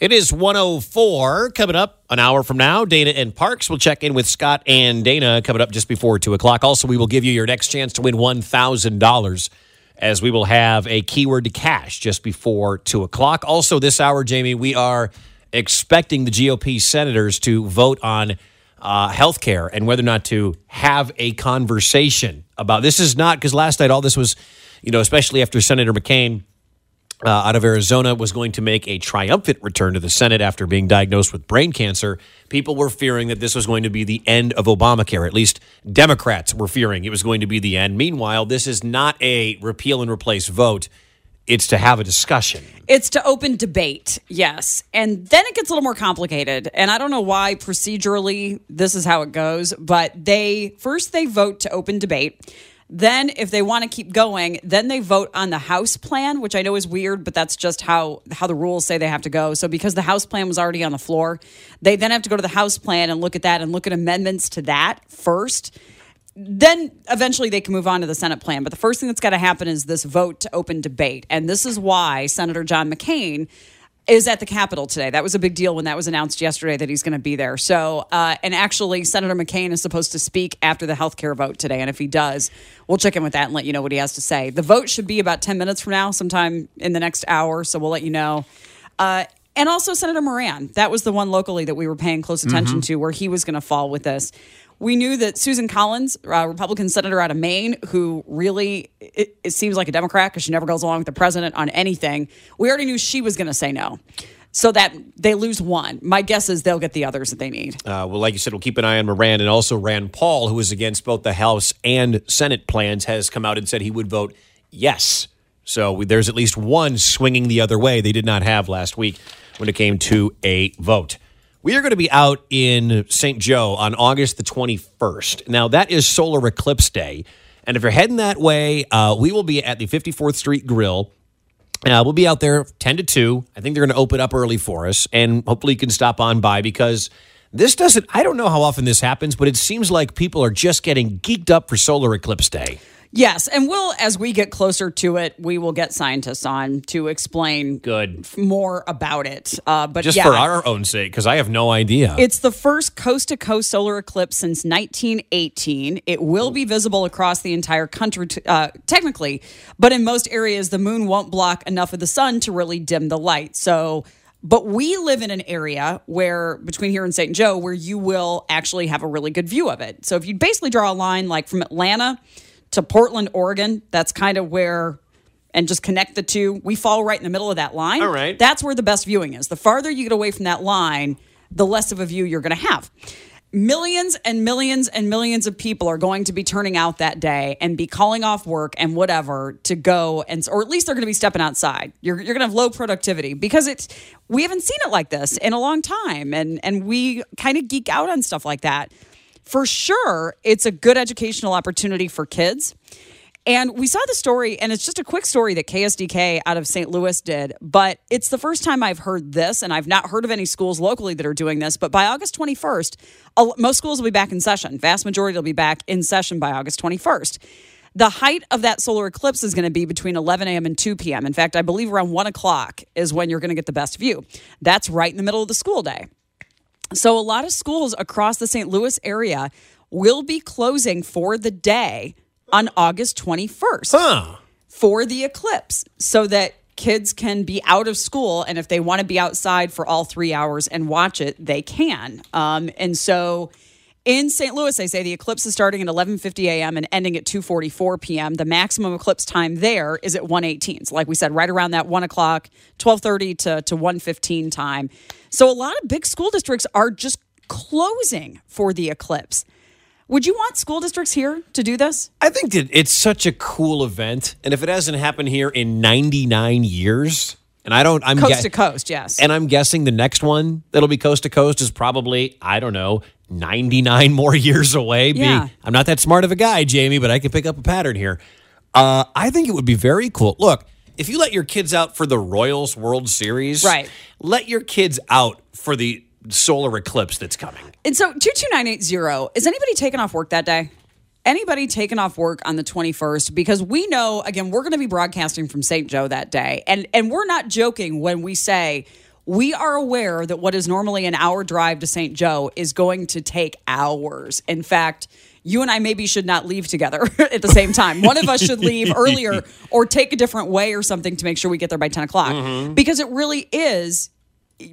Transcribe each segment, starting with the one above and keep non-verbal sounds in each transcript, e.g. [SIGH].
It is 104 coming up an hour from now. Dana and Parks will check in with Scott and Dana coming up just before 2 o'clock. Also, we will give you your next chance to win $1,000 as we will have a keyword to cash just before 2 o'clock. Also, this hour, Jamie, we are expecting the GOP senators to vote on uh, health care and whether or not to have a conversation about this is not because last night all this was, you know, especially after Senator McCain uh, out of Arizona was going to make a triumphant return to the Senate after being diagnosed with brain cancer. People were fearing that this was going to be the end of Obamacare. At least Democrats were fearing it was going to be the end. Meanwhile, this is not a repeal and replace vote. It's to have a discussion. It's to open debate, yes. And then it gets a little more complicated. And I don't know why procedurally this is how it goes, but they first they vote to open debate. Then, if they want to keep going, then they vote on the House plan, which I know is weird, but that's just how how the rules say they have to go. So, because the House plan was already on the floor, they then have to go to the House plan and look at that and look at amendments to that first. Then eventually they can move on to the Senate plan. But the first thing that's got to happen is this vote to open debate. And this is why Senator John McCain is at the Capitol today. That was a big deal when that was announced yesterday that he's going to be there. So, uh, and actually, Senator McCain is supposed to speak after the health care vote today. And if he does, we'll check in with that and let you know what he has to say. The vote should be about 10 minutes from now, sometime in the next hour. So we'll let you know. Uh, and also Senator Moran. That was the one locally that we were paying close attention to where he was going to fall with this. We knew that Susan Collins, a Republican senator out of Maine, who really it, it seems like a Democrat because she never goes along with the president on anything. We already knew she was going to say no, so that they lose one. My guess is they'll get the others that they need. Uh, well, like you said, we'll keep an eye on Moran and also Rand Paul, who is against both the House and Senate plans, has come out and said he would vote yes. So there's at least one swinging the other way they did not have last week when it came to a vote. We are going to be out in St. Joe on August the 21st. Now, that is Solar Eclipse Day. And if you're heading that way, uh, we will be at the 54th Street Grill. Uh, we'll be out there 10 to 2. I think they're going to open up early for us. And hopefully you can stop on by because this doesn't, I don't know how often this happens, but it seems like people are just getting geeked up for Solar Eclipse Day. Yes, and we'll as we get closer to it, we will get scientists on to explain Good. more about it. Uh, but Just yeah, for our own sake, because I have no idea. It's the first coast to coast solar eclipse since 1918. It will be visible across the entire country, t- uh, technically, but in most areas, the moon won't block enough of the sun to really dim the light. So, but we live in an area where, between here and St. Joe, where you will actually have a really good view of it. So, if you basically draw a line like from Atlanta to Portland, Oregon, that's kind of where and just connect the two. We fall right in the middle of that line. All right. That's where the best viewing is. The farther you get away from that line, the less of a view you're going to have. Millions and millions and millions of people are going to be turning out that day and be calling off work and whatever to go and or at least they're going to be stepping outside. You're you're going to have low productivity because it's we haven't seen it like this in a long time and and we kind of geek out on stuff like that. For sure, it's a good educational opportunity for kids. And we saw the story, and it's just a quick story that KSDK out of St. Louis did. But it's the first time I've heard this, and I've not heard of any schools locally that are doing this. But by August 21st, most schools will be back in session. Vast majority will be back in session by August 21st. The height of that solar eclipse is going to be between 11 a.m. and 2 p.m. In fact, I believe around 1 o'clock is when you're going to get the best view. That's right in the middle of the school day. So, a lot of schools across the St. Louis area will be closing for the day on August 21st huh. for the eclipse so that kids can be out of school. And if they want to be outside for all three hours and watch it, they can. Um, and so, in St. Louis, they say the eclipse is starting at 11:50 a.m. and ending at 2:44 p.m. The maximum eclipse time there is at 1:18. So, like we said, right around that one o'clock, 12:30 to to 1:15 time. So, a lot of big school districts are just closing for the eclipse. Would you want school districts here to do this? I think that it's such a cool event. And if it hasn't happened here in 99 years, And I don't. I'm Coast to coast, yes. And I'm guessing the next one that'll be coast to coast is probably I don't know 99 [LAUGHS] more years away. Being- Yeah. I'm not that smart of a guy, Jamie, but I can pick up a pattern here. Uh, I think it would be very cool. Look, if you let your kids out for the Royals World Series, Right. Let your kids out for the solar eclipse that's coming. And so 22980, is anybody taking off work that day? Anybody taking off work on the 21st? Because we know, again, we're going to be broadcasting from St. Joe that day. And, and we're not joking when we say we are aware that what is normally an hour drive to St. Joe is going to take hours. In fact, you and I maybe should not leave together [LAUGHS] at the same time. One of us should leave [LAUGHS] earlier or take a different way or something to make sure we get there by 10 o'clock. Mm-hmm. Because it really is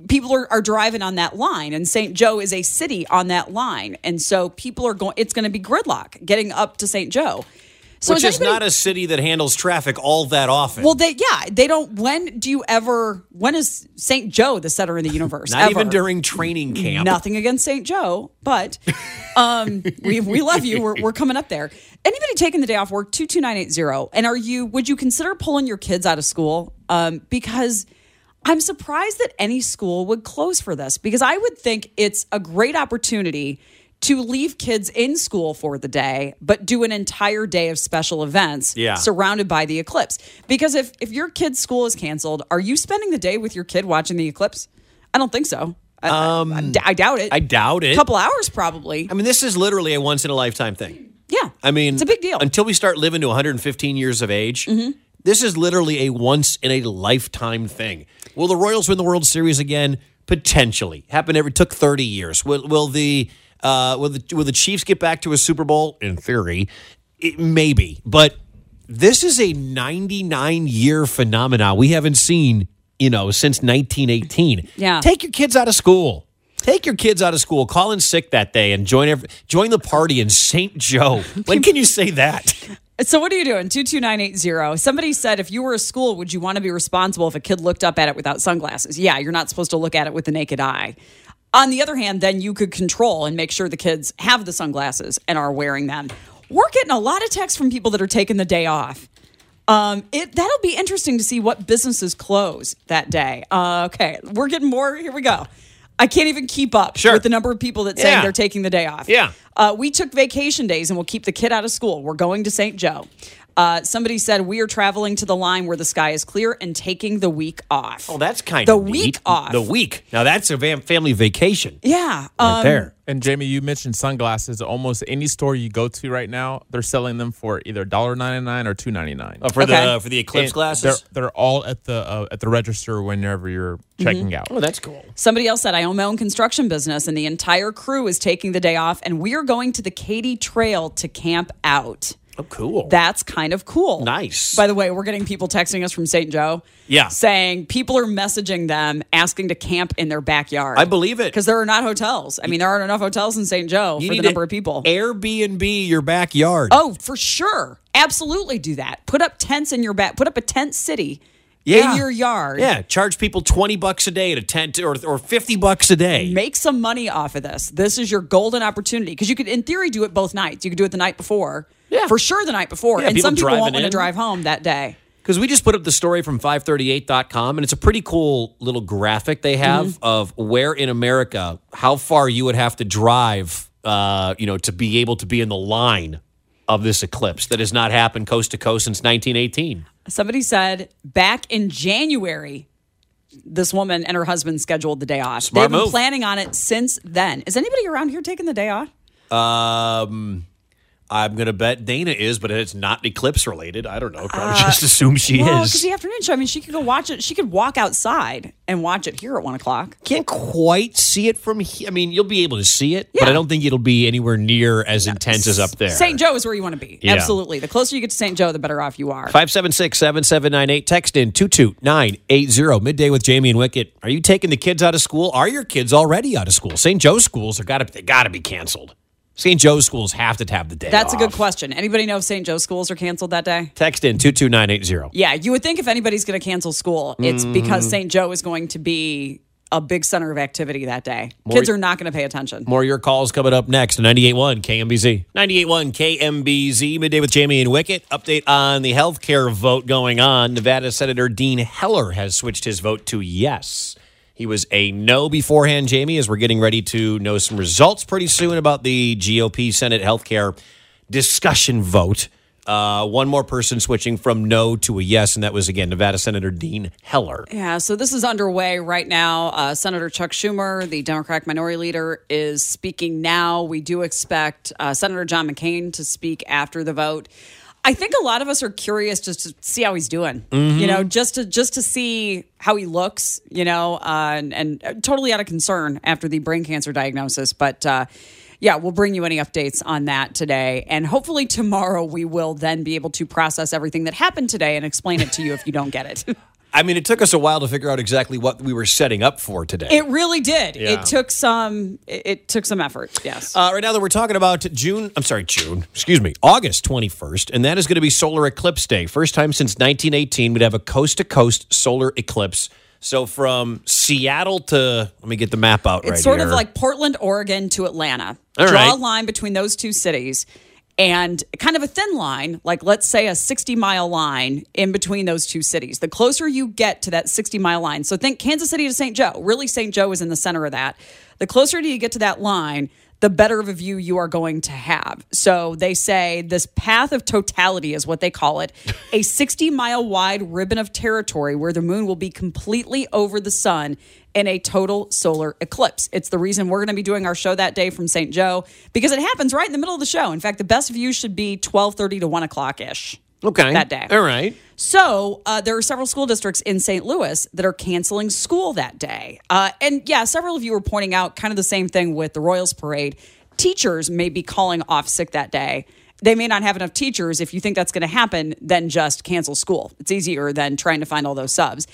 people are, are driving on that line and st joe is a city on that line and so people are going it's going to be gridlock getting up to st joe so Which is anybody- not a city that handles traffic all that often. well they yeah they don't when do you ever when is st joe the center of the universe [LAUGHS] not ever? even during training camp. Nothing against St. Joe, but um, [LAUGHS] we, we love you. We're, we're coming up there. Anybody taking the day off work, 22980. And are you, would you consider pulling your kids out of school? Um, because I'm surprised that any school would close for this because I would think it's a great opportunity to leave kids in school for the day, but do an entire day of special events Yeah. surrounded by the eclipse. Because if, if your kid's school is canceled, are you spending the day with your kid watching the eclipse? I don't think so. I, I- I, I doubt it. Um, I doubt it. A couple hours probably. I mean, this is literally a once in a lifetime thing. yeah. I mean, it's a big deal. Mm-hmm. Until we start living to 115 years of age, this is literally a once in a lifetime thing. Will the Royals win the World Series again? Potentially. Happened every took 30 years. Will, will the uh, will the will the Chiefs get back to a Super Bowl? In theory, it, maybe. But this is a 99 year phenomenon we haven't seen, you know, since 1918. Yeah. Take your kids out of school. Take your kids out of school. Call in sick that day and join every, join the party in St. Joe. When can you say that? So what are you doing? 22980. Somebody said if you were a school, would you want to be responsible if a kid looked up at it without sunglasses? Yeah, you're not supposed to look at it with the naked eye. On the other hand, then you could control and make sure the kids have the sunglasses and are wearing them. We're getting a lot of texts from people that are taking the day off. Um, it that'll be interesting to see what businesses close that day. Uh, okay, we're getting more. Here we go. I can't even keep up Sure. with the number of people that saying Yeah. they're taking the day off. Yeah. Uh, we took vacation days and we'll keep the kid out of school. We're going to St. Joe. Uh, somebody said we are traveling to the line where the sky is clear and taking the week off. Oh, that's kind The of the week neat. off. The week. Now that's a fam- family vacation yeah. right Um, there. And Jamie, you mentioned sunglasses. Almost any store you go to right now, they're selling them for either $1.99 or $2.99. Oh, for Okay. the for the eclipse And glasses. They're, they're all at the uh, at the register whenever you're checking out. Oh, that's cool. Somebody else said, I own my own construction business and the entire crew is taking the day off and we are going to the Katy Trail to camp out. Oh, cool. That's kind of cool. Nice. By the way, we're getting people texting us from St. Joe. Yeah. Saying people are messaging them asking to camp in their backyard. I believe it. Because there are not hotels. I mean, there aren't enough hotels in St. Joe You for the number of people. Airbnb your backyard. Oh, for sure. Absolutely do that. Put up tents in your back. Put up a tent city Yeah. in your yard. Yeah, charge people 20 bucks a day to tent or, or 50 bucks a day. Make some money off of this. This is your golden opportunity because you could, in theory, do it both nights. You could do it the night before. Yeah. For sure, the night before. Yeah, and people some people won't want to drive home that day. Because we just put up the story from 538.com, and it's a pretty cool little graphic they have Mm-hmm. of where in America, how far you would have to drive, uh, you know, to be able to be in the line of this eclipse that has not happened coast to coast since 1918. Somebody said back in January, this woman and her husband scheduled the day off. Smart They've been planning on it since then. Is anybody around here taking the day off? Um, I'm going to bet Dana is, but it's not eclipse related. I don't know. Probably just assume she Uh, Well, because the afternoon show. I mean, she could go watch it. She could walk outside and watch it here at one o'clock. Can't quite see it from here. I mean, you'll be able to see it, but I don't think it'll be anywhere near as intense as up there. St. Joe is where you want to be. Yeah. Absolutely. The closer you get to St. Joe, the better off you are. 576 7798. Text in 22980. Midday with Jamie and Wicket. Are you taking the kids out of school? Are your kids already out of school? St. Joe's schools are gotta they gotta be canceled. St. Joe's schools have to have the day. That's a good question. Anybody know if St. Joe's schools are canceled that day? Text in 22980. Yeah, you would think if anybody's going to cancel school, it's Mm-hmm. because St. Joe is going to be a big center of activity that day. More- Kids are not going to pay attention. More of your calls coming up next. 98.1 KMBZ. 98.1 KMBZ. Midday with Jamie and Wicket. Update on the healthcare vote going on. Nevada Senator Dean Heller has switched his vote to yes. He was a no beforehand, Jamie, as we're getting ready to know some results pretty soon about the GOP Senate healthcare discussion vote. Uh, one more person switching from no to a yes, and that was again Nevada Senator Dean Heller. Yeah, so this is underway right now. Uh, Senator Chuck Schumer, the Democratic Minority Leader, is speaking now. We do expect uh, Senator John McCain to speak after the vote. I think a lot of us are curious just to see how he's doing. You know, just to just to see how he looks. You know, uh, and, and totally out of concern after the brain cancer diagnosis, but. Uh, yeah, we'll bring you any updates on that today. And hopefully tomorrow we will then be able to process everything that happened today and explain it to you if you don't get it. [LAUGHS] I mean, it took us a while to figure out exactly what we were setting up for today. It really did. Yeah. It took some. It, it took some effort. Yes. Uh, right now that we're talking about June, I'm sorry, June, excuse me, August 21st, and that is going to be Solar Eclipse Day. First time since 1918, we'd have a coast to coast solar eclipse. So from Seattle to, let me get the map out it's right sort here. of like Portland, Oregon to Atlanta. All Draw right. a line between those two cities. And kind of a thin line, like let's say a 60 mile line in between those two cities. The closer you get to that 60 mile line, so think Kansas City to St. Joe. Really, St. Joe is in the center of that. The closer you get to that line, the better of a view you are going to have. So they say this path of totality is what they call it a [LAUGHS] 60 mile wide ribbon of territory where the moon will be completely over the sun in a total solar eclipse. It's the reason we're going to be doing our show that day from St. Joe because it happens right in the middle of the show. In fact, the best view should be 12:30 to 1 o'clock ish. Okay. that day. All right. So uh, there are several school districts in St. Louis that are canceling school that day. Uh, and yeah, several of you were pointing out kind of the same thing with the Royals Parade. Teachers may be calling off sick that day. They may not have enough teachers. If you think that's going to happen, then just cancel school. It's easier than trying to find all those subs.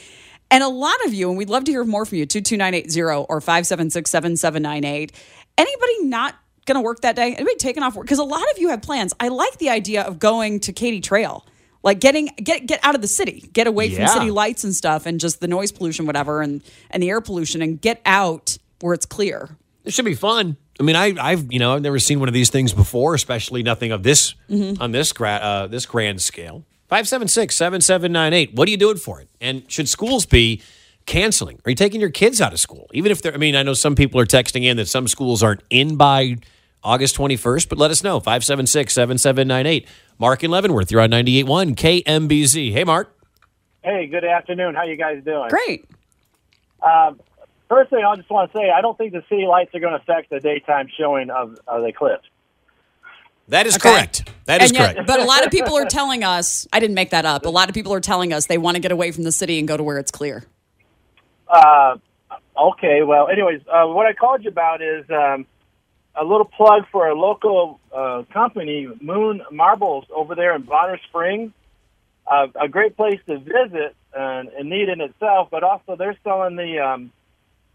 And a lot of you, and we'd love to hear more from you, 22980 or 576 7798. Anybody not going to work that day? Anybody taking off work? Because a lot of you have plans. I like the idea of going to Katy Trail, like getting get get out of the city, get away Yeah. from city lights and stuff, and just the noise pollution, whatever, and and the air pollution, and get out where it's clear. It should be fun. I mean, I, I've you know I've never seen one of these things before, especially nothing of this Mm-hmm. on this gra- uh, this grand scale. 576-7798. What are you doing for it? And should schools be canceling? Are you taking your kids out of school? Even if they're I mean, I know some people are texting in that some schools aren't in by August 21st, but let us know. 576-7798. Mark in Leavenworth, you're on 98.1 KMBZ. Hey, Mark. Hey, good afternoon. How you guys doing? Great. First thing I just want to say, I don't think the city lights are going to affect the daytime showing of, of the eclipse. That is Okay. correct. That is and yet, correct. but a lot of people are telling us, I didn't make that up. A lot of people are telling us they want to get away from the city and go to where it's clear. Uh, okay, well, anyways, uh, what I called you about is um, a little plug for a local uh, company, Moon Marbles, over there in Bonner Springs. Uh, a great place to visit and, and neat in itself, but also they're selling the um,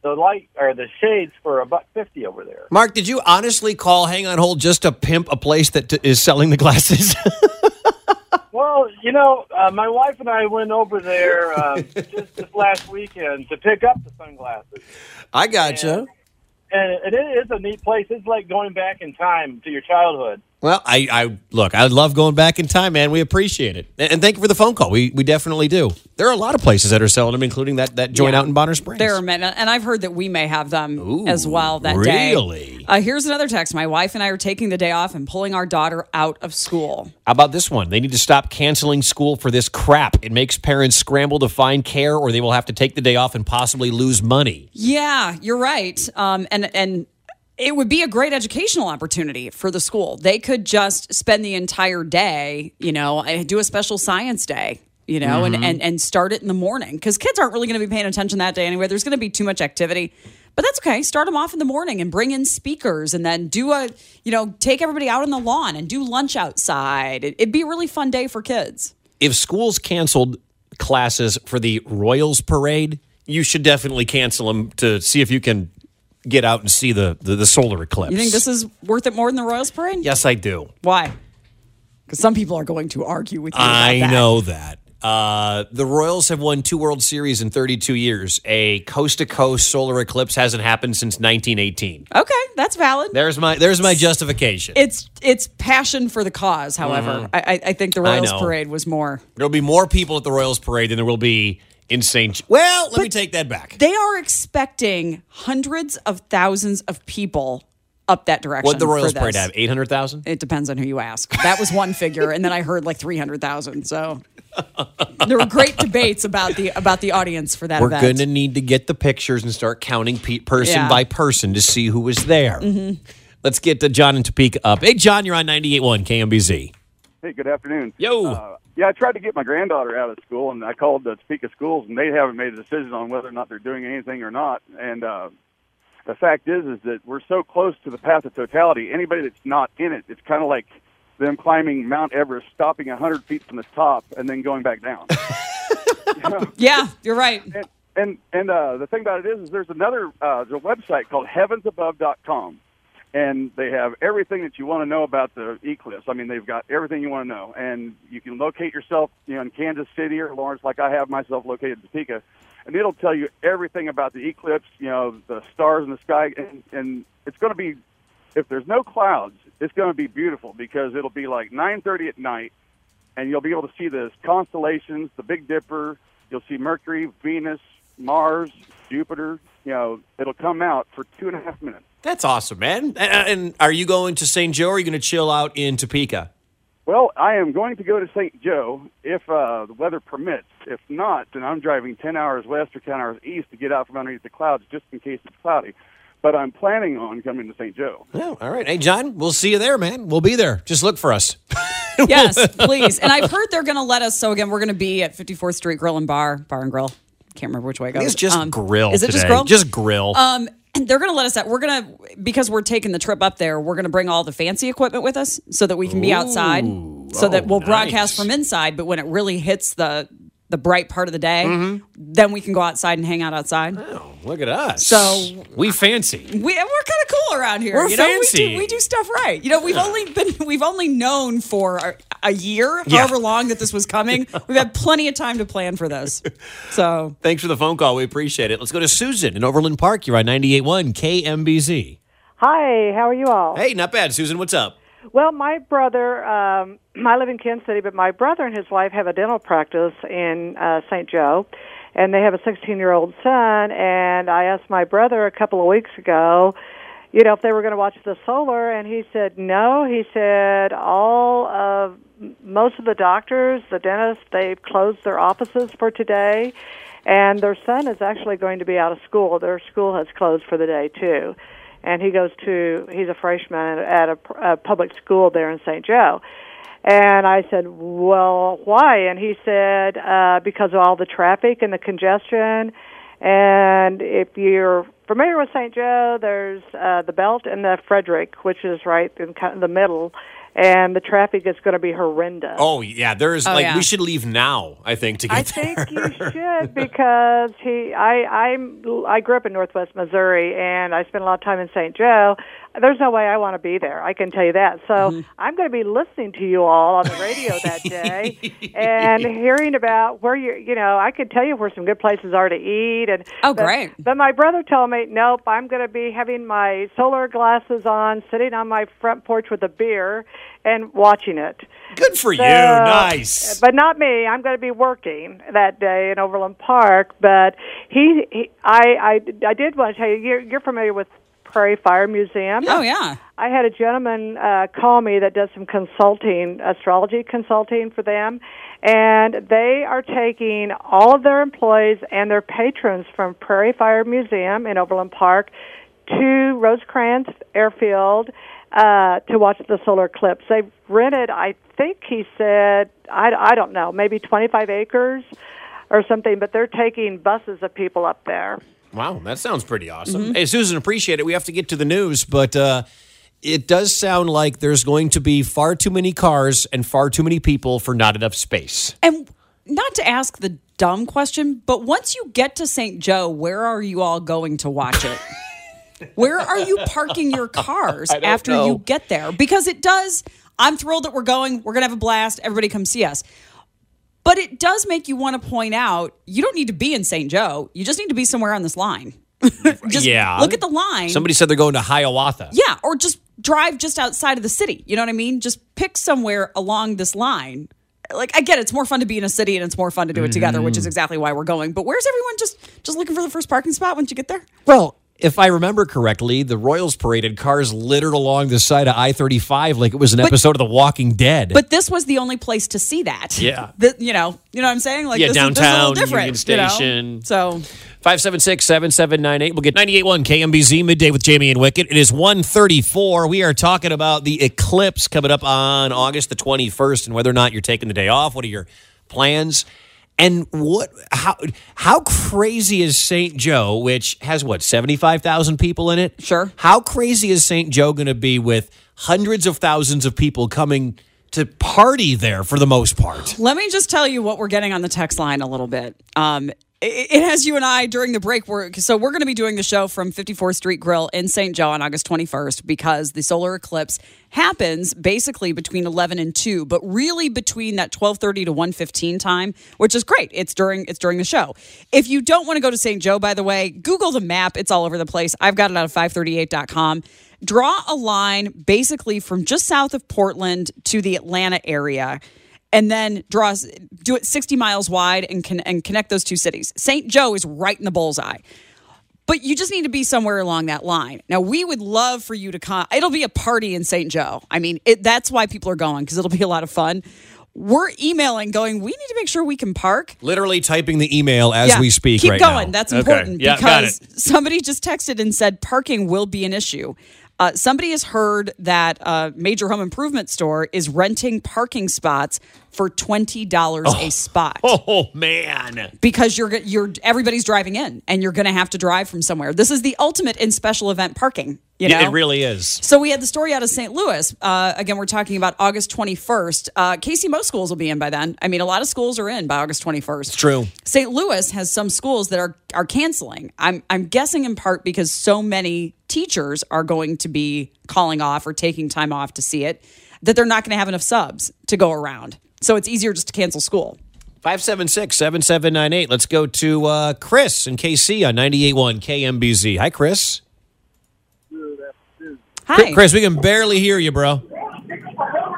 the light or the shades for a buck fifty over there. Mark, did you honestly call Hang on Hold just to pimp a place that t- is selling the glasses? [LAUGHS] Well, you know, uh, my wife and I went over there um, just this last weekend to pick up the sunglasses, I gotcha. and it is a neat place. It's like going back in time to your childhood. Well, I, I look, I love going back in time, man. We appreciate it. And, thank you for the phone call. We we definitely do. There are a lot of places that are selling them, including that, that joint Yeah. out in Bonner Springs. There are many, and I've heard that we may have them Ooh, as well that day. really? Uh, here's another text. My wife and I are taking the day off and pulling our daughter out of school. How about this one? They need to stop canceling school for this crap. It makes parents scramble to find care or they will have to take the day off and possibly lose money. Yeah, you're right. Um, and and it would be a great educational opportunity for the school. They could just spend the entire day, you know, and do a special science day, you know, and, mm-hmm. and and start it in the morning because kids aren't really going to be paying attention that day anyway. There's going to be too much activity. But that's okay. Start them off in the morning and bring in speakers and then do a, you know, take everybody out on the lawn and do lunch outside. It, it'd be a really fun day for kids. If schools canceled classes for the Royals parade, you should definitely cancel them to see if you can get out and see the, the, the solar eclipse. You think this is worth it more than the Royals Parade? Yes, I do. Why? Because some people are going to argue with you. about I that. know that. Uh, the Royals have won two World Series in 32 years. A coast to coast solar eclipse hasn't happened since 1918. Okay, that's valid. There's my there's my justification. It's it's passion for the cause. However, I, I I think the Mm-hmm. Royals parade was more. There'll be more people at the Royals parade than there will be in St. Well, let me take that back. They are expecting hundreds of thousands of people up that direction. What the Royals for parade have? 800,000? It depends on who you ask. That was one figure, and then I heard like three hundred thousand. So there were great debates about the about the audience for that event. We're event. going to need to get the pictures and start counting pe- person Yeah. by person to see who was there. Let's get to John and Topeka up. Hey, John, you're on 98.1 KMBZ. Hey, good afternoon. Yo. Uh, yeah, I tried to get my granddaughter out of school, and I called the Topeka schools, and they haven't made a decision on whether or not they're doing anything or not. And uh, the fact is, is that we're so close to the path of totality. Anybody that's not in it, it's kind of like them climbing Mount Everest, stopping a hundred feet from the top, and then going back down. [LAUGHS] [LAUGHS] yeah, you're right. and and and uh, the thing about it is, is there's another uh, there's a website called HeavensAbove.com, and they have everything that you want to know about the eclipse. I mean, they've got everything you want to know, and you can locate yourself, you know, in Kansas City or Lawrence, like I have myself located in Topeka, and it'll tell you everything about the eclipse. You know, the stars in the sky, and and it's going to be if there's no clouds, it's going to be beautiful because it'll be like 9:30 at night, and you'll be able to see the constellations, the Big Dipper. You'll see Mercury, Venus, Mars, Jupiter. You know, it'll come out for two and a half minutes. That's awesome, man. And, and are you going to St. Joe or are you going to chill out in Topeka? Well, I am going to go to St. Joe if uh, the weather permits. If not, then I'm driving 10 hours west or 10 hours east to get out from underneath the clouds just in case it's cloudy. But I'm planning on coming to St. Joe. Oh, all right. Hey, John, we'll see you there, man. We'll be there. Just look for us. [LAUGHS] Yes, please. And I've heard they're going to let us. So again, we're going to be at 54th Street Grill and Bar, Bar and Grill. Can't remember which way it goes. It's just Um, grill. Is it just grill? Just grill. Um, and they're going to let us out. We're going to because we're taking the trip up there. We're going to bring all the fancy equipment with us so that we can be outside, so that Oh, we'll broadcast from inside. But when it really hits the the bright part of the day, Mm-hmm. then we can go outside and hang out outside. oh, look at us. So- we fancy. We, we're kind of cool around here. We're you know, fancy. We do, we do stuff right. You know, we've only been we've only known for a, a year, Yeah. however long that this was coming. [LAUGHS] We've had plenty of time to plan for this. So Thanks for the phone call. We appreciate it. Let's go to Susan in Overland Park. You're on 98.1 KMBZ. Hi, how are you all? Hey, not bad. Susan, what's up? Well, my brother, um, I live in Kansas City, but my brother and his wife have a dental practice in uh, St. Joe, and they have a 16 year old son. And I asked my brother a couple of weeks ago, you know, if they were going to watch the solar, and he said no. He said all of most of the doctors, the dentists, they've closed their offices for today, and their son is actually going to be out of school. Their school has closed for the day too and he goes to he's a freshman at a, a public school there in St. Joe. And I said, "Well, why?" And he said, uh, "Because of all the traffic and the congestion. And if you're familiar with St. Joe, there's uh, the Belt and the Frederick, which is right in kind of the middle, and the traffic is going to be horrendous." Oh, yeah. There's Oh, like, yeah. we should leave now, I think, to get I there. [LAUGHS] think you should because he I I'm I grew up in Northwest Missouri and I spent a lot of time in St. Joe. There's no way I want to be there. I can tell you that. So Mm-hmm. I'm going to be listening to you all on the radio that [LAUGHS] day and hearing about where you you know I could tell you where some good places are to eat and Oh, but- great. But my brother told me nope. I'm going to be having my solar glasses on, sitting on my front porch with a beer and watching it. Good for you. Nice. But not me. I'm going to be working that day in Overland Park. But he, he I, I, I did want to tell you. You're, you're familiar with Prairie Fire Museum. oh yeah, I had a gentleman uh, call me that does some consulting, astrology consulting for them, and they are taking all of their employees and their patrons from Prairie Fire Museum in Overland Park to Rosecrans Airfield uh, to watch the solar eclipse. They've rented, I think he said, I, I don't know, maybe 25 acres or something, but they're taking buses of people up there. Wow, that sounds pretty awesome. Mm-hmm. Hey, Susan, appreciate it. We have to get to the news, but uh, it does sound like there's going to be far too many cars and far too many people for not enough space. and not to ask the dumb question, but once you get to St. Joe, where are you all going to watch it? [LAUGHS] Where are you parking your cars after know. you get there? Because it does. I'm thrilled that we're going. We're going to have a blast. Everybody come see us. But it does make you want to point out you don't need to be in St. Joe. You just need to be somewhere on this line. [LAUGHS] just Yeah. look at the line. Somebody said they're going to Hiawatha. Yeah, or just drive just outside of the city. You know what I mean? Just pick somewhere along this line. Like I get it, it's more fun to be in a city and it's more fun to do it together, which Mm-hmm. is exactly why we're going. But where's everyone just just looking for the first parking spot once you get there? Well, if I remember correctly, the Royals paraded cars littered along the side of I 35 like it was an episode of The Walking Dead. But this was the only place to see that. Yeah. [LAUGHS] The- you know, you know what I'm saying? Like Yeah, this, is- this is a downtown, little different, Union you know? Station. So 576 7798. We'll get 98.1 KMBZ midday with Jamie and Wicket. It is 134. We are talking about the eclipse coming up on August the 21st and whether or not you're taking the day off. What are your plans? And what how how crazy is St. Joe, which has what, 75,000 people in it? Sure. How crazy is St. Joe going to be with hundreds of thousands of people coming to party there for the most part? Let me just tell you what we're getting on the text line a little bit. Um, it, has you and I during the break. We're, so we're going to be doing the show from 54th Street Grill in St. Joe on August 21st because the solar eclipse happens basically between 11 and 2, but really between that 12:30 to 1:15 time, which is great. It's during it's during the show. If you don't want to go to St. Joe, by the way, Google the map. It's all over the place. I've got it out of 538.com. Draw a line basically from just south of Portland to the Atlanta area and then draw do it 60 miles wide and can and connect those two cities. St. Joe is right in the bullseye. But you just need to be somewhere along that line. Now, we would love for you to come. It'll be a party in St. Joe. I mean, it, that's why people are going because it'll be a lot of fun. We're emailing, going. We need to make sure we can park. Literally typing the email as Yeah, we speak Keep right going. now. That's Okay. important Yeah, because somebody just texted and said parking will be an issue. Uh, somebody has heard that a major home improvement store is renting parking spots for twenty dollars a spot [LAUGHS] Oh man. because you're you're everybody's driving in and you're going to have to drive from somewhere. This is the ultimate in special event parking. You know? Yeah, it really is. So we had the story out of St. Louis. Uh, again, we're talking about August 21st. Uh, Casey, most schools will be in by then. I mean, a lot of schools are in by August 21st. It's true. St. Louis has some schools that are are canceling. I'm I'm guessing in part because so many teachers are going to be calling off or taking time off to see it that they're not going to have enough subs to go around. So it's easier just to cancel school. 576 7798. Let's go to uh, Chris and KC on 98.1 KMBZ. Hi, Chris. Hi. Chris, we can barely hear you, bro.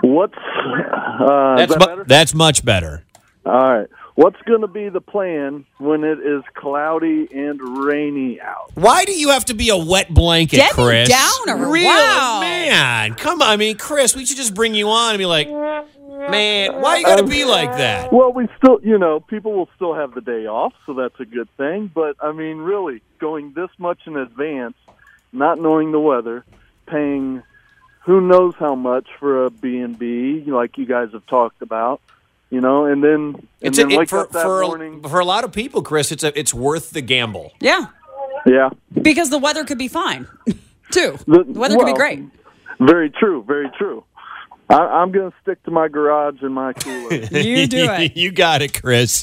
What's uh, That's, that mu- that's much better. All right. What's going to be the plan when it is cloudy and rainy out? Why do you have to be a wet blanket, Debbie Chris? Downer, Really? wow. Man, come on. I mean, Chris, we should just bring you on and be like, man, why you got to be like that? Well, we still, you know, people will still have the day off, so that's a good thing. But I mean, really, going this much in advance, not knowing the weather, paying who knows how much for a B and B, like you guys have talked about, you know, and then and It's then a, it, wake for, up that for, morning. a, for a lot of people, Chris, it's a, it's worth the gamble. Yeah, Yeah, because the weather could be fine [LAUGHS] too. The- The weather could be great. very true, very true. I, I'm going to stick to my garage and my cooler. [LAUGHS] You do [LAUGHS] it. you got it, Chris.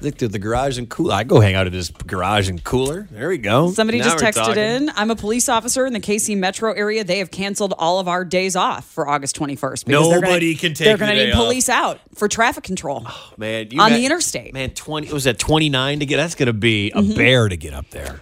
Stick to the garage and cooler. I go hang out at his garage and cooler. There we go. Somebody Now just texted talking. in. I'm a police officer in the KC metro area. They have canceled all of our days off for August 21st. because they're Nobody gonna, can take They're going to need off. police out for traffic control. Oh, man you on met- the interstate. Man, twenty was that twenty nine to get. That's going to be a Mm-hmm. bear to get up there.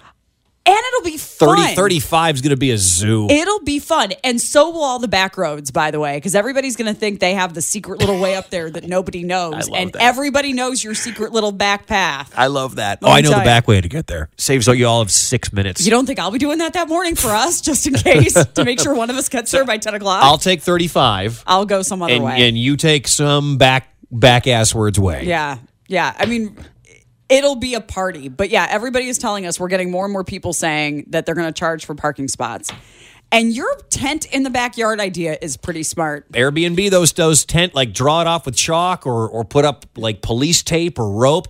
And it'll be 30, fun. 35 is going to be a zoo. It'll be fun. And so will all the back roads, by the way, because everybody's going to think they have the secret little way up there that nobody [LAUGHS] knows. And that. everybody knows your secret little back path. I love that. Let oh, I know the you. back way to get there. Saves you all of six minutes. You don't think I'll be doing that that morning for us, just in case, [LAUGHS] to make sure one of us gets there by 10 o'clock? I'll take thirty five, I'll go some other and way. and you take some back back ass words way. Yeah. Yeah. I mean, it'll be a party. But yeah, everybody is telling us we're getting more and more people saying that they're going to charge for parking spots. And your tent in the backyard idea is pretty smart. Airbnb those those tent like draw it off with chalk or or put up like police tape or rope.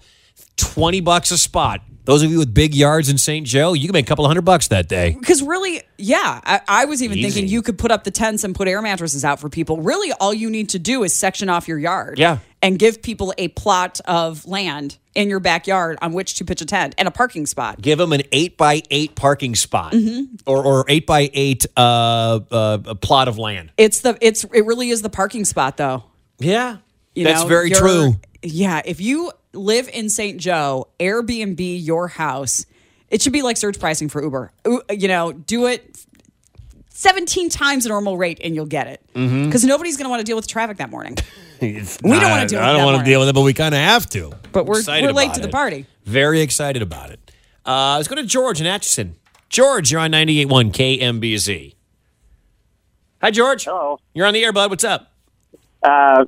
Twenty bucks a spot. Those of you with big yards in St. Joe, you can make a couple of hundred bucks that day. Because really, yeah, I, I was even Easy. thinking you could put up the tents and put air mattresses out for people. Really, all you need to do is section off your yard. Yeah. And give people a plot of land in your backyard on which to pitch a tent and a parking spot. Give them an eight by eight parking spot Mm-hmm. or or eight by eight uh, uh, a plot of land. It's the it's it really is the parking spot though. Yeah, You that's know, very true. yeah, if you live in St. Joe, Airbnb your house. It should be like surge pricing for Uber. You know, do it 17 times the normal rate and you'll get it. Because nobody's going to want to deal with traffic that morning. [LAUGHS] we don't wanna deal with I don't want to deal with it, but we kind of have to. But we're, we're late about to the party. Very excited about it. Uh, let's go to George in Atchison. George, you're on 98.1 KMBZ. Hi, George. Hello. You're on the air, bud. What's up? Uh,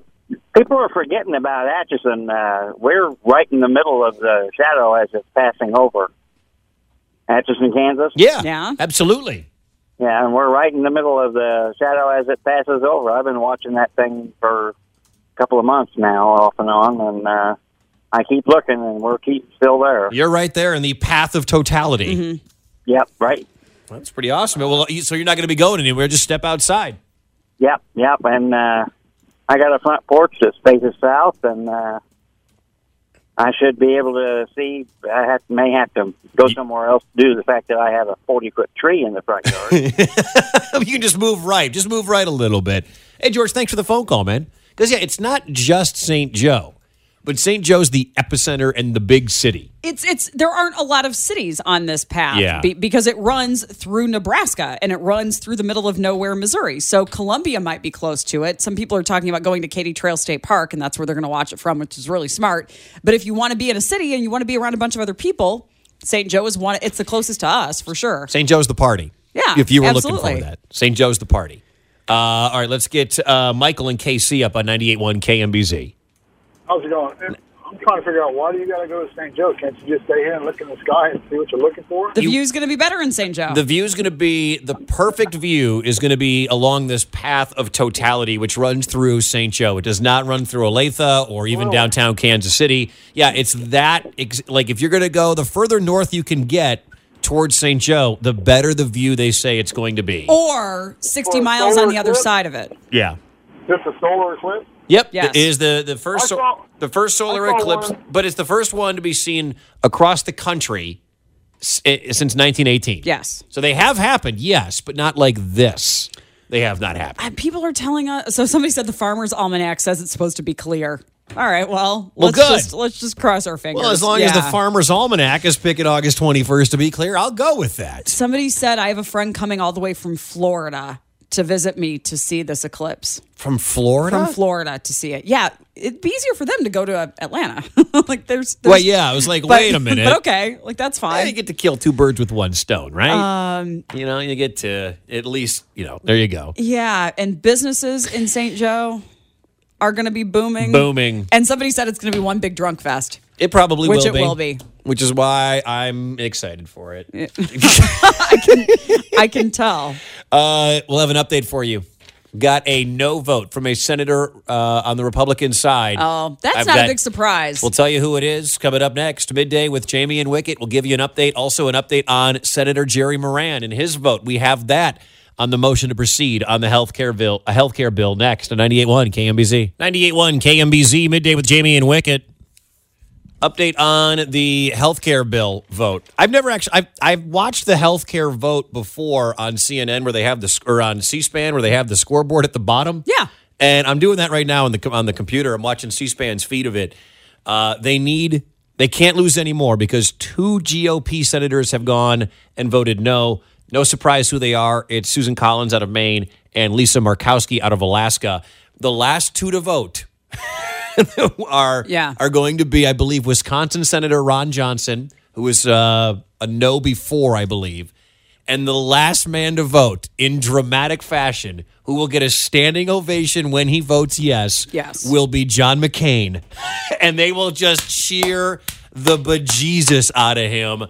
people are forgetting about Atchison. Uh, we're right in the middle of the shadow as it's passing over. Atchison, Kansas. Yeah. Yeah. Absolutely. Yeah, and we're right in the middle of the shadow as it passes over. I've been watching that thing for a couple of months now, off and on, and uh, I keep looking, and we're keep still there. You're right there in the path of totality. Mm-hmm. Yep, right. That's pretty awesome. Well, so you're not going to be going anywhere. Just step outside. Yep, yep, and uh, I got a front porch that faces south, and uh, I should be able to see. I have, may have to go somewhere else due to the fact that I have a forty foot tree in the front yard. [LAUGHS] you can just move right. Just move right a little bit. Hey, George, thanks for the phone call, man. Because, yeah, it's not just St. Joe, but St. Joe's the epicenter and the big city. It's it's there aren't a lot of cities on this path Yeah. be- because it runs through Nebraska and it runs through the middle of nowhere, Missouri. So Columbia might be close to it. Some people are talking about going to Katy Trail State Park and that's where they're going to watch it from, which is really smart. But if you want to be in a city and you want to be around a bunch of other people, St. Joe is one. It's the closest to us for sure. St. Joe's the party. Yeah, If you were looking for that. St. Joe's the party. Uh, all right, let's get uh, Michael and KC up on 98.1 KMBZ. How's it going? I'm trying to figure out why do you got to go to St. Joe? Can't you just stay here and look in the sky and see what you're looking for? The view's going to be better in St. Joe. The view is going to be the perfect view is going to be along this path of totality, which runs through St. Joe. It does not run through Olathe or even downtown Kansas City. Yeah, it's that. Ex- like if you're going to go, the further north you can get towards St. Joe, the better the view they say it's going to be. or 60 miles on solar the other side of it. Yeah. Just a solar eclipse? Yep. Yes. It is the the first saw- the first solar eclipse, one. but it's the first one to be seen across the country s- i- since 1918. Yes. So they have happened, yes, but not like this. They have not happened. Uh, People are telling us. So somebody said the Farmer's Almanac says it's supposed to be clear. All right. Well, Well, let's good. just let's just cross our fingers. Well, as long as the Farmer's Almanac is picking August 21st to be clear, I'll go with that. Somebody said I have a friend coming all the way from Florida to visit me to see this eclipse. From Florida? From Florida to see it. Yeah, it'd be easier for them to go to uh, Atlanta. [LAUGHS] like there's, there's Well, yeah, I was like, [LAUGHS] but- wait a [LAUGHS] minute. But okay, like that's Yeah, fine. you get to kill two birds with one stone, right? Um, you know, you get to at least, you know, there you go. yeah, and businesses in St. Joe are going to be booming. Booming. And somebody said it's going to be one big drunk fest. It probably Which will it be. will be. Which is why I'm excited for it. [LAUGHS] I can I can tell. Uh, we'll have an update for you. Got a no vote from a senator uh, on the Republican side. Oh, that's I've not got- a big surprise. We'll tell you who it is coming up next, midday with Jamie and Wicket. We'll give you an update. Also, an update on Senator Jerry Moran and his vote. We have that on the motion to proceed on the healthcare bill. A healthcare bill next on 98.1 KMBZ. 98.1 KMBZ midday with Jamie and Wicket. Update on the healthcare bill vote. I've never actually I've I've watched the healthcare vote before on CNN where they have the or on C-SPAN where they have the scoreboard at the bottom. Yeah. And I'm doing that right now on the on the computer. I'm watching C-SPAN's feed of it. Uh, they need they can't lose anymore because two GOP senators have gone and voted no. No surprise who they are. It's Susan Collins out of Maine and Lisa Murkowski out of Alaska. The last two to vote [LAUGHS] are Yeah. are going to be, I believe, Wisconsin Senator Ron Johnson, who was uh, a no before, I believe, and the last man to vote in dramatic fashion, who will get a standing ovation when he votes yes, Yes. will be John McCain, [LAUGHS] and they will just cheer the bejesus out of him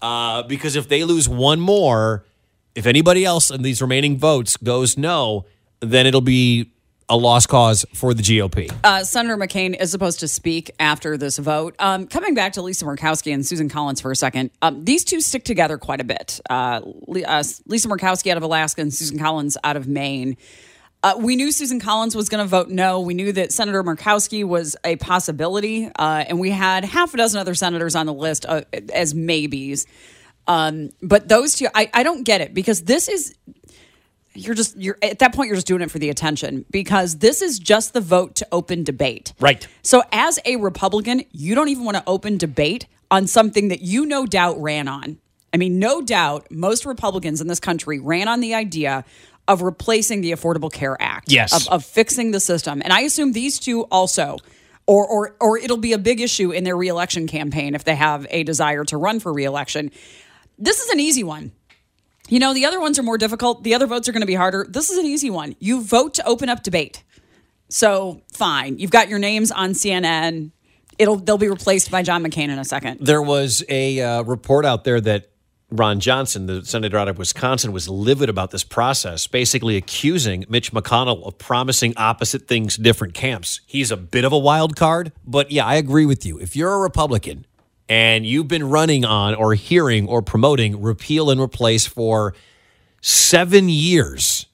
uh, because if they lose one more, if anybody else in these remaining votes goes no, then it'll be a lost cause for the GOP. Uh, Senator McCain is supposed to speak after this vote. Um, coming back to Lisa Murkowski and Susan Collins for a second, um, these two stick together quite a bit. Uh, uh, Lisa Murkowski out of Alaska and Susan Collins out of Maine. Uh, we knew Susan Collins was going to vote no. We knew that Senator Murkowski was a possibility, uh, and we had half a dozen other senators on the list uh, as maybes. Um, but those two, I, I don't get it because this is you're just you're at that point you're just doing it for the attention because this is just the vote to open debate. Right. So as a Republican, you don't even want to open debate on something that you no doubt ran on. I mean, no doubt most Republicans in this country ran on the idea of replacing the Affordable Care Act. Yes. Of, of fixing the system. And I assume these two also or or or it'll be a big issue in their reelection campaign if they have a desire to run for reelection. This is an easy one. You know, the other ones are more difficult. The other votes are going to be harder. This is an easy one. You vote to open up debate. So, fine. You've got your names on CNN. It'll they'll be replaced by John McCain in a second. There was a uh, report out there that Ron Johnson, the senator out of Wisconsin, was livid about this process, basically accusing Mitch McConnell of promising opposite things different camps. He's a bit of a wild card, but yeah, I agree with you. If you're a Republican and you've been running on or hearing or promoting repeal and replace for seven years,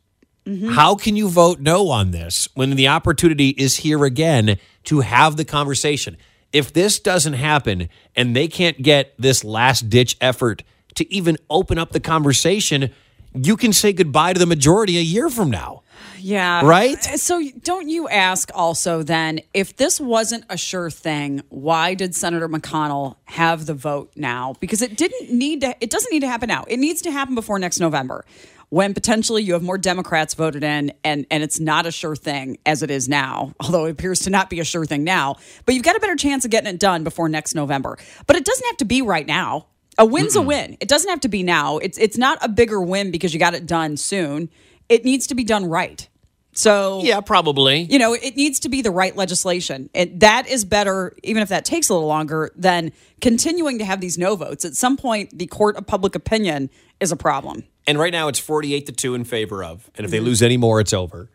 mm-hmm. how can you vote no on this when the opportunity is here again to have the conversation? If this doesn't happen and they can't get this last ditch effort to even open up the conversation, you can say goodbye to the majority a year from now. Yeah. Right? Uh, so don't you ask also then if this wasn't a sure thing, why did Senator McConnell have the vote now? Because it didn't need to it doesn't need to happen now. It needs to happen before next November when potentially you have more Democrats voted in and and it's not a sure thing as it is now, although it appears to not be a sure thing now. But you've got a better chance of getting it done before next November. But it doesn't have to be right now. A win's a win. It doesn't have to be now. It's it's not a bigger win because you got it done soon. It needs to be done right. So Yeah, probably. you know, it needs to be the right legislation. It, that is better, even if that takes a little longer, than continuing to have these no votes. At some point, the court of public opinion is a problem. And right now it's 48 to 2 in favor of. And if Mm-hmm. they lose any more, it's over.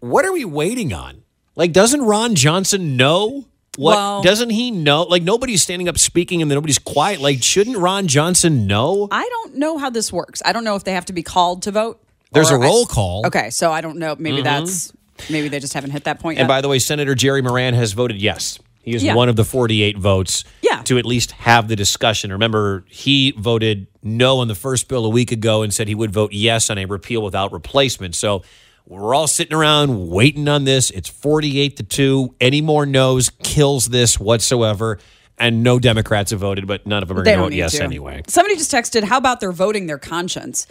What are we waiting on? Like, doesn't Ron Johnson know? What Well- doesn't he know? Like nobody's standing up speaking and nobody's quiet. Like, shouldn't Ron Johnson know? I don't know how this works. I don't know if they have to be called to vote. There's a roll call. Okay, so I don't know. Maybe mm-hmm. that's maybe they just haven't hit that point And yet. And by the way, Senator Jerry Moran has voted yes. He is Yeah. one of the 48 votes Yeah. to at least have the discussion. Remember, he voted no on the first bill a week ago and said he would vote yes on a repeal without replacement. So we're all sitting around waiting on this. It's 48 to 2. Any more no's kills this whatsoever. And no Democrats have voted, but none of them are they going to don't vote need yes to. anyway. Somebody just texted, "How about they're voting their conscience?"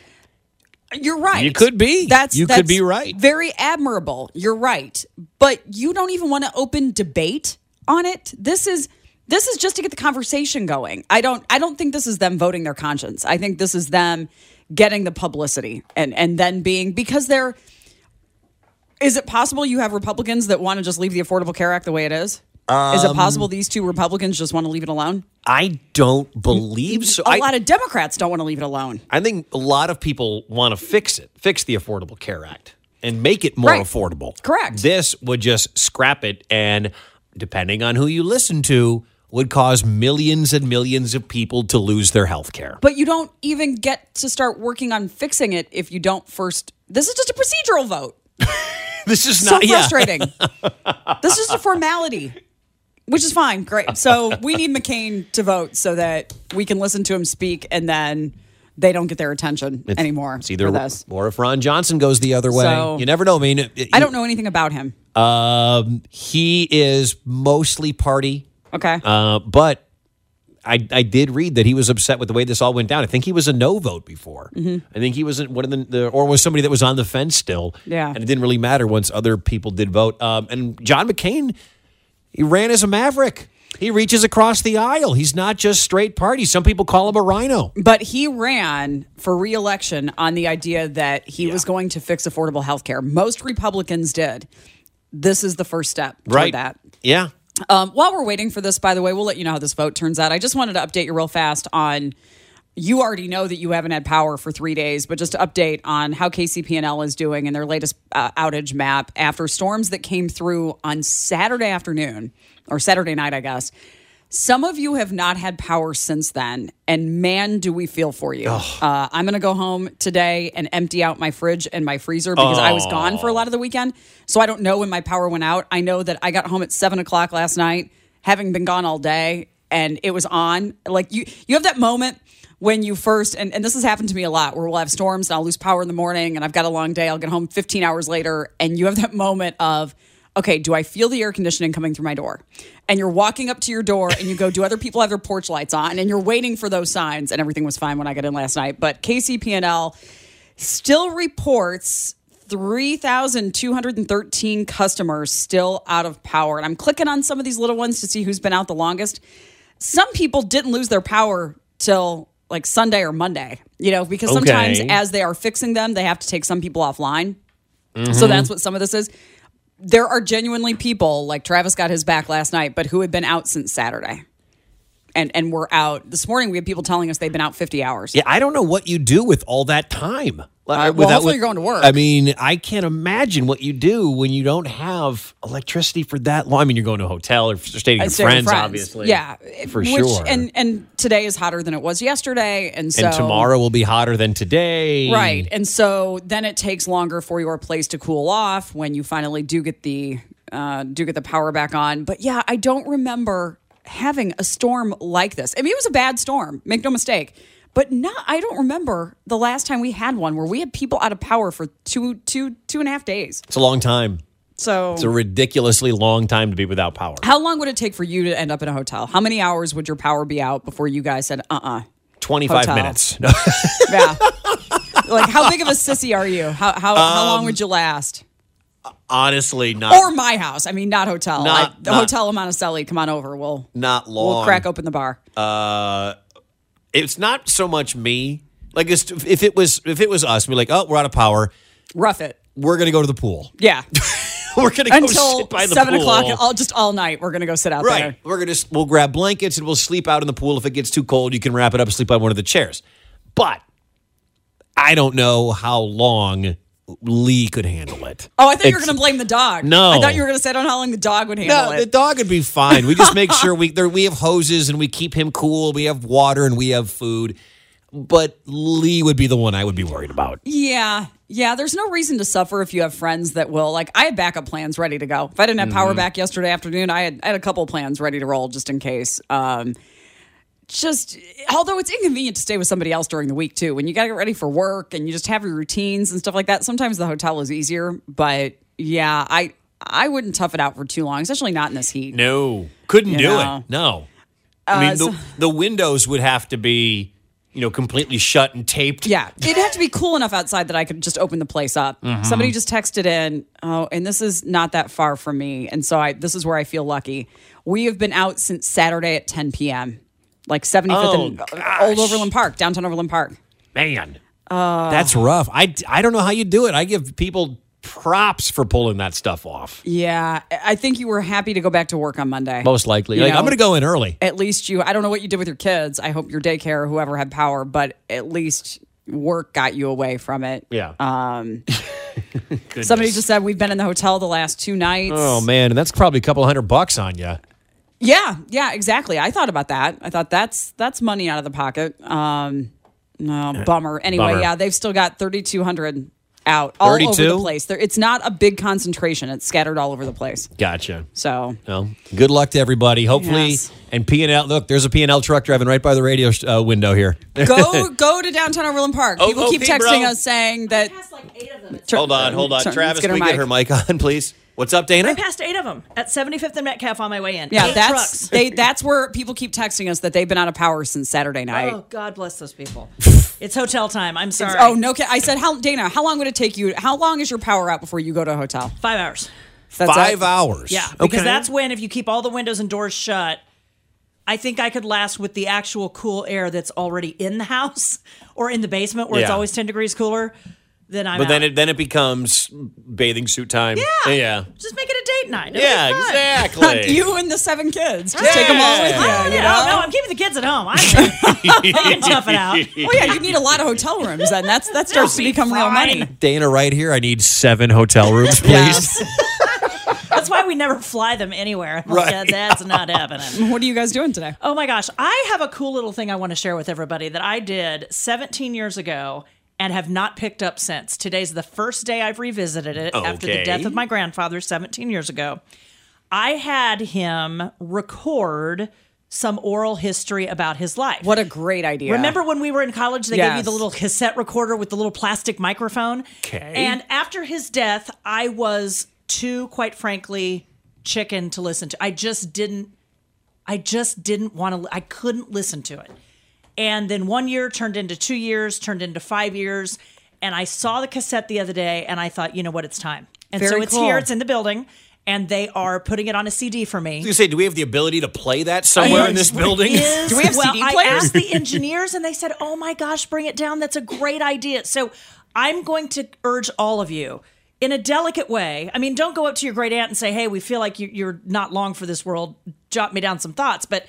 You're right. You could be. That's You could be right. Very admirable. You're right, but you don't even want to open debate on it. This is this is just to get the conversation going. I don't I don't think this is them voting their conscience. I think this is them getting the publicity and and then being because they're. Is it possible you have Republicans that want to just leave the Affordable Care Act the way it is? Is Um, it possible these two Republicans just want to leave it alone? I don't believe so. A I- lot of Democrats don't want to leave it alone. I think a lot of people want to fix it, fix the Affordable Care Act, and make it more Right. affordable. Correct. This would just scrap it, and depending on who you listen to, would cause millions and millions of people to lose their health care. But you don't even get to start working on fixing it if you don't first. This is just a procedural vote. [LAUGHS] This is So not yeah. frustrating. [LAUGHS] this is a formality, which is fine. Great. So we need [LAUGHS] McCain to vote so that we can listen to him speak and then they don't get their attention anymore It's either this. or if Ron Johnson goes the other way, So- you never know. I mean, it- it- I don't know anything about him. Um, he is mostly party. Okay. Uh, but I, I did read that he was upset with the way this all went down. I think he was a no vote before. Mm-hmm. I think he was one of the, the or was somebody that was on the fence still. Yeah. and it didn't really matter once other people did vote. Um, and John McCain, he ran as a maverick. He reaches across the aisle. He's not just straight party. Some people call him a RINO. But he ran for reelection on the idea that he was going to fix affordable health care. Most Republicans did. This is the first step Right. that. Yeah. Um, while we're waiting for this, by the way, we'll let you know how this vote turns out. I just wanted to update you real fast on. You already know that you haven't had power for three days, but just to update on how KCP&L is doing in their latest uh, outage map after storms that came through on Saturday afternoon or Saturday night, I guess. Some of you have not had power since then, and man, do we feel for you. Uh, I'm going to go home today and empty out my fridge and my freezer because I was gone for a lot of the weekend. So I don't know when my power went out. I know that I got home at seven o'clock last night, having been gone all day, and it was on. Like you, you have that moment when you first and, and this has happened to me a lot where we'll have storms and I'll lose power in the morning and I've got a long day. I'll get home 15 hours later and you have that moment of, okay, do I feel the air conditioning coming through my door? And you're walking up to your door and you go, do other people have their porch lights on? And you're waiting for those signs and everything was fine when I got in last night. But KCP&L still reports 3,213 customers still out of power. And I'm clicking on some of these little ones to see who's been out the longest. Some people didn't lose their power till like Sunday or Monday, you know, because sometimes Okay. as they are fixing them, they have to take some people offline. Mm-hmm. So that's what some of this is. There are genuinely people like Travis got his back last night, but who had been out since Saturday. And and we're out. This morning we had people telling us they've been out 50 hours. Yeah, I don't know what you do with all that time. Uh, well, hopefully you're going to work. I mean, I can't imagine what you do when you don't have electricity for that long. I mean, you're going to a hotel or staying with friends, friends. obviously. Yeah, for which, sure. And and today is hotter than it was yesterday, and so and tomorrow will be hotter than today. right? And so then it takes longer for your place to cool off when you finally do get the uh, do get the power back on. But yeah, I don't remember having a storm like this. I mean, it was a bad storm. Make no mistake. But not, I don't remember the last time we had one where we had people out of power for two, two, two and a half days. It's a long time. So It's a ridiculously long time to be without power. how long would it take for you to end up in a hotel? How many hours would your power be out before you guys said, uh uh 25 Hotel. minutes. [LAUGHS] Yeah. like, how big of a sissy are you? How, how, how Um, long would you last? Honestly, not Or my house. I mean, not hotel. Not- I, the not- Hotel in Monticelli. Come on over. We'll, not long. we'll crack open the bar. Uh, it's not so much me. Like it's- if it was if it was us, we're like, oh, we're out of power. Rough it. We're gonna go to the pool. Yeah. [LAUGHS] we're gonna go Until sit by the seven pool. o'clock, all, just all night, we're going to go sit out Right. there. We're gonna s- we'll grab blankets and we'll sleep out in the pool. If it gets too cold, you can wrap it up and sleep on one of the chairs. But I don't know how long Lee could handle it. Oh, I thought you were It's- going to blame the dog. No. I thought you were going to say, I don't know how long the dog would handle it. No, it. the dog would be fine. We just make [LAUGHS] sure we there we have hoses and we keep him cool. We have water and we have food. But Lee would be the one I would be worried about. Yeah. Yeah. There's no reason to suffer if you have friends that will. Like, I had backup plans ready to go. If I didn't have Mm-hmm. power back yesterday afternoon, I had, I had a couple plans ready to roll just in case. Um, just, although it's inconvenient to stay with somebody else during the week too, when you got to get ready for work and you just have your routines and stuff like that. Sometimes the hotel is easier, but yeah, I, I wouldn't tough it out for too long, especially not in this heat. No, couldn't You do know. it. No, I mean Uh, the, the windows would have to be, you know, completely shut and taped. Yeah, it'd have to be cool enough outside that I could just open the place up. Mm-hmm. Somebody just texted in, oh, and this is not that far from me, and so I this is where I feel lucky. We have been out since Saturday at 10 p.m. Like 75th Oh, and gosh. Old Overland Park, downtown Overland Park. Man, Uh, that's rough. I, I don't know how you do it. I give people props for pulling that stuff off. Yeah, I think you were happy to go back to work on Monday. Most likely, like know, I'm going to go in early. At least you. I don't know what you did with your kids. I hope your daycare, or whoever had power, but at least work got you away from it. Yeah. Um, [LAUGHS] somebody just said we've been in the hotel the last two nights. Oh man, and that's probably a couple hundred bucks on you. Yeah, yeah, exactly. I thought about that. I thought that's that's money out of the pocket. Um, no, bummer. Anyway, bummer. yeah, they've still got thirty two hundred out all over the place. There, it's not a big concentration. It's scattered all over the place. Gotcha. So Well, good luck to everybody. Hopefully, Yes. and P and L. Look, there's a P and L truck driving right by the radio uh, window here. [LAUGHS] go go to downtown Overland Park. Oh, People keep okay, texting bro. us saying that. hold on, hold on, Sorry, Travis. get Can we her get her mic on, [LAUGHS] please? What's up, Dana? I passed eight of them at 75th and Metcalf on my way in. Yeah, eight that's trucks. they. That's where people keep texting us that they've been out of power since Saturday night. Oh, God bless those people. it's hotel time. I'm sorry. Oh no! I said, how Dana? How long would it take you? How long is your power out before you go to a hotel? Five hours. That's Five it? hours. Yeah, because Okay. that's when if you keep all the windows and doors shut, I think I could last with the actual cool air that's already in the house [LAUGHS] or in the basement where it's always 10 degrees cooler. Then I'm But then out. it then it becomes bathing suit time. Yeah. Yeah. just make it a date night. It'll Yeah, exactly. [LAUGHS] you and the seven kids. Just take them all with you. Oh, you yeah. Oh, know? Oh, no, I'm keeping the kids at home. I'm they [LAUGHS] can tough it out. [LAUGHS] Well, yeah, you need a lot of hotel rooms, then that's that starts to be become real money. Dana, right here. I need seven hotel rooms, please. That's why we never fly them anywhere. Right. Yeah, that's not happening. what are you guys doing today? Oh my gosh, I have a cool little thing I want to share with everybody that I did 17 years ago and have not picked up since. Today's the first day I've revisited it after the death of my grandfather 17 years ago. I had him record some oral history about his life. What a great idea. Remember when we were in college, they gave you the little cassette recorder with the little plastic microphone? Okay. And after his death, I was too, quite frankly, chicken to listen to. I just didn't, I just didn't want to, I couldn't listen to it. And then one year turned into two years, turned into five years. And I saw the cassette the other day and I thought, you know what, it's time. And so it's cool. here, it's in the building, and they are putting it on a CD for me. I say, do we have the ability to play that somewhere in this building? Is- Do we have well, CD I players? asked the engineers and they said, "Oh my gosh, bring it down. That's a great idea." So, I'm going to urge all of you in a delicate way. I mean, don't go up to your great aunt and say, "Hey, we feel like you- you're not long for this world. Jot me down some thoughts." But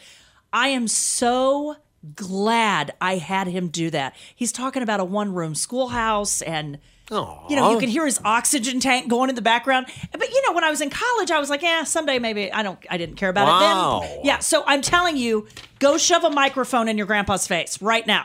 I am so glad I had him do that. He's talking about a one-room schoolhouse and you know, you can hear his oxygen tank going in the background. But you know, when I was in college, I was like, yeah, someday maybe I don't I didn't care about Wow. it then. Yeah, so I'm telling you, go shove a microphone in your grandpa's face right now.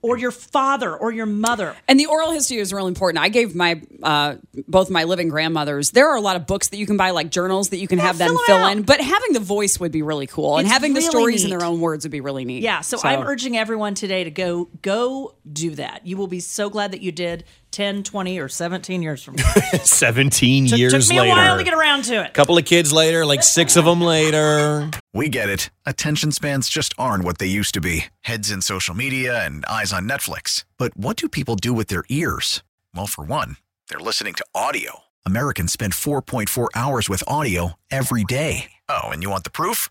Or your father or your mother. And the oral history is really important. I gave my uh, both my living grandmothers. There are a lot of books that you can buy, like journals that you can have them fill fill in. But having the voice would be really cool, and It's having the really stories in their own words would be really neat. Yeah, so, I'm urging everyone today to go go do that. You will be so glad that you did 10, 20 or 17 years from now. [LAUGHS] 17 Took- years took me later. a while to get around to it. A couple of kids later, like six of them later. We get it. Attention spans just aren't what they used to be heads in social media and eyes on Netflix. But what do people do with their ears? Well, for one, they're listening to audio. Americans spend 4.4 hours with audio every day. Oh, and you want the proof?